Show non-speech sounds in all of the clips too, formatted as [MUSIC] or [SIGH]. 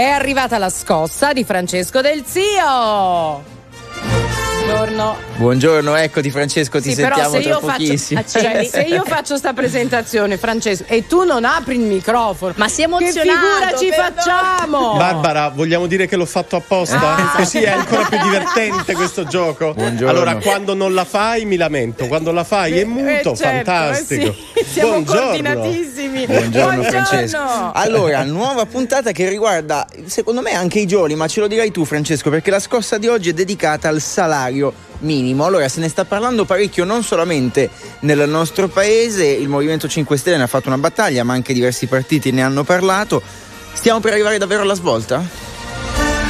è arrivata la scossa di Francesco Del Zio. Buongiorno. Buongiorno, eccoti Francesco, ti Sì, sentiamo se tra io, pochissimo. faccio, cioè, [LAUGHS] se io faccio sta presentazione, Francesco, e tu non apri il microfono, Ma si è che emozionato. figura ci perdono. facciamo? Barbara, vogliamo dire che l'ho fatto apposta? Ah. Così è ancora più divertente questo gioco. Buongiorno. Allora, quando non la fai mi lamento, quando la fai è muto, Eh, certo, fantastico. eh sì, siamo Buongiorno. coordinatissimi. Buongiorno Francesco. Allora, nuova puntata che riguarda, secondo me, anche i giovani, ma ce lo dirai tu Francesco, perché la scossa di oggi è dedicata al salario minimo. Allora, se ne sta parlando parecchio non solamente nel nostro paese, il Movimento 5 Stelle ne ha fatto una battaglia, ma anche diversi partiti ne hanno parlato. Stiamo per arrivare davvero alla svolta?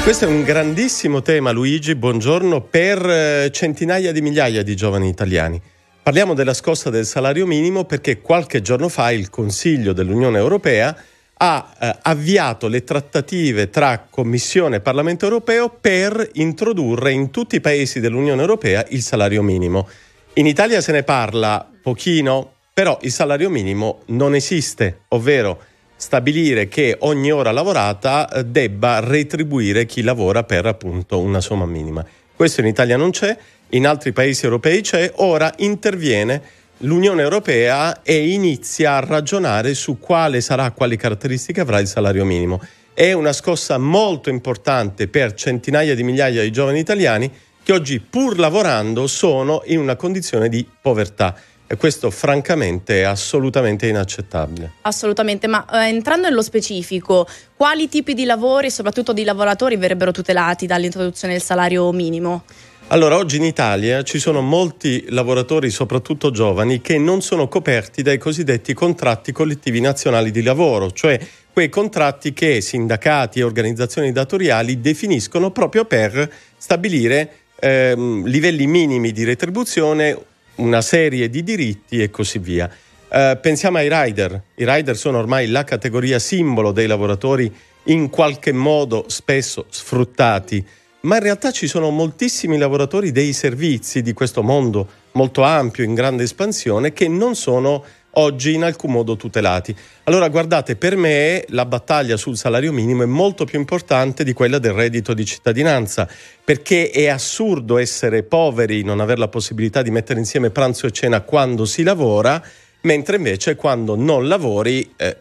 Questo è un grandissimo tema, Luigi, buongiorno, per eh, centinaia di migliaia di giovani italiani. Parliamo della scossa del salario minimo perché qualche giorno fa il Consiglio dell'Unione Europea ha eh, avviato le trattative tra Commissione e Parlamento Europeo per introdurre in tutti i paesi dell'Unione Europea il salario minimo. In Italia se ne parla pochino, però il salario minimo non esiste, ovvero stabilire che ogni ora lavorata eh, debba retribuire chi lavora per appunto una somma minima. Questo in Italia non c'è, in altri paesi europei c'è, ora interviene l'Unione Europea e inizia a ragionare su quale sarà, quali caratteristiche avrà il salario minimo. È una scossa molto importante per centinaia di migliaia di giovani italiani che oggi pur lavorando sono in una condizione di povertà e questo francamente è assolutamente inaccettabile. Assolutamente, ma eh, entrando nello specifico, quali tipi di lavori soprattutto di lavoratori verrebbero tutelati dall'introduzione del salario minimo? Allora, oggi in Italia ci sono molti lavoratori, soprattutto giovani, che non sono coperti dai cosiddetti contratti collettivi nazionali di lavoro, cioè quei contratti che sindacati e organizzazioni datoriali definiscono proprio per stabilire ehm, livelli minimi di retribuzione, una serie di diritti e così via. Eh, pensiamo ai rider. I rider sono ormai la categoria simbolo dei lavoratori in qualche modo spesso sfruttati, ma in realtà ci sono moltissimi lavoratori dei servizi di questo mondo molto ampio, in grande espansione, che non sono oggi in alcun modo tutelati. Allora guardate, per me la battaglia sul salario minimo è molto più importante di quella del reddito di cittadinanza, perché è assurdo essere poveri, non avere la possibilità di mettere insieme pranzo e cena quando si lavora, mentre invece quando non lavori eh,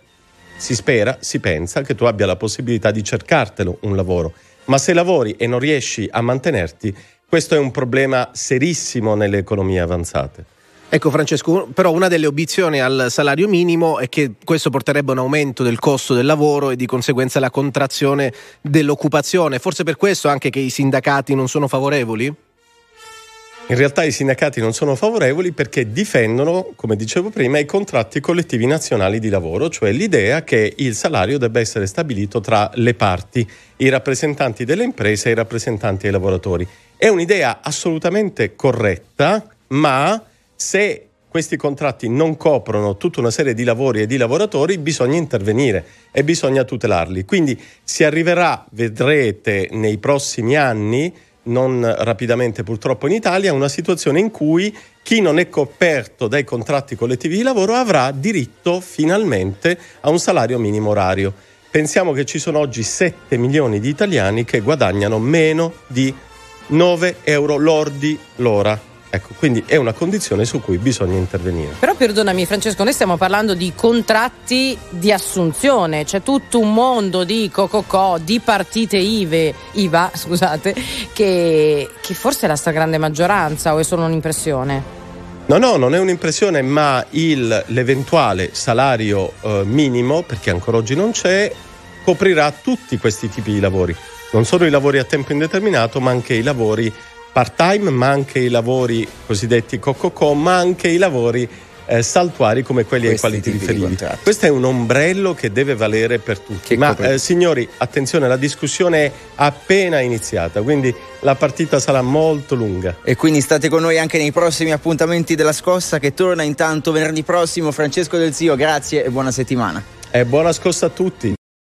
si spera, si pensa che tu abbia la possibilità di cercartelo un lavoro. Ma se lavori e non riesci a mantenerti, questo è un problema serissimo nelle economie avanzate. Ecco Francesco, però una delle obiezioni al salario minimo è che questo porterebbe a un aumento del costo del lavoro e di conseguenza la contrazione dell'occupazione. Forse per questo anche che i sindacati non sono favorevoli? In realtà i sindacati non sono favorevoli perché difendono, come dicevo prima, i contratti collettivi nazionali di lavoro, cioè l'idea che il salario debba essere stabilito tra le parti, i rappresentanti delle imprese e i rappresentanti dei lavoratori. È un'idea assolutamente corretta, ma se questi contratti non coprono tutta una serie di lavori e di lavoratori, bisogna intervenire e bisogna tutelarli. Quindi si arriverà, vedrete nei prossimi anni, non rapidamente purtroppo in Italia, a una situazione in cui chi non è coperto dai contratti collettivi di lavoro avrà diritto finalmente a un salario minimo orario. Pensiamo che ci sono oggi 7 milioni di italiani che guadagnano meno di 9 euro lordi l'ora. Ecco, quindi è una condizione su cui bisogna intervenire. Però perdonami Francesco, noi stiamo parlando di contratti di assunzione, c'è tutto un mondo di cococò, di partite IVE, IVA, [LAUGHS] scusate, che, che forse è la stragrande maggioranza o è solo un'impressione? No, no, non è un'impressione, ma il- l'eventuale salario eh, minimo, perché ancora oggi non c'è, coprirà tutti questi tipi di lavori. Non solo i lavori a tempo indeterminato, ma anche i lavori part-time, ma anche i lavori cosiddetti cococò, ma anche i lavori eh, saltuari come quelli ai Questi quali ti riferivi. Questo è un ombrello che deve valere per tutti. Che Ma eh, signori, attenzione, la discussione è appena iniziata, quindi la partita sarà molto lunga. E quindi state con noi anche nei prossimi appuntamenti della scossa che torna intanto venerdì prossimo. Francesco Del Zio, grazie e buona settimana. E buona scossa a tutti.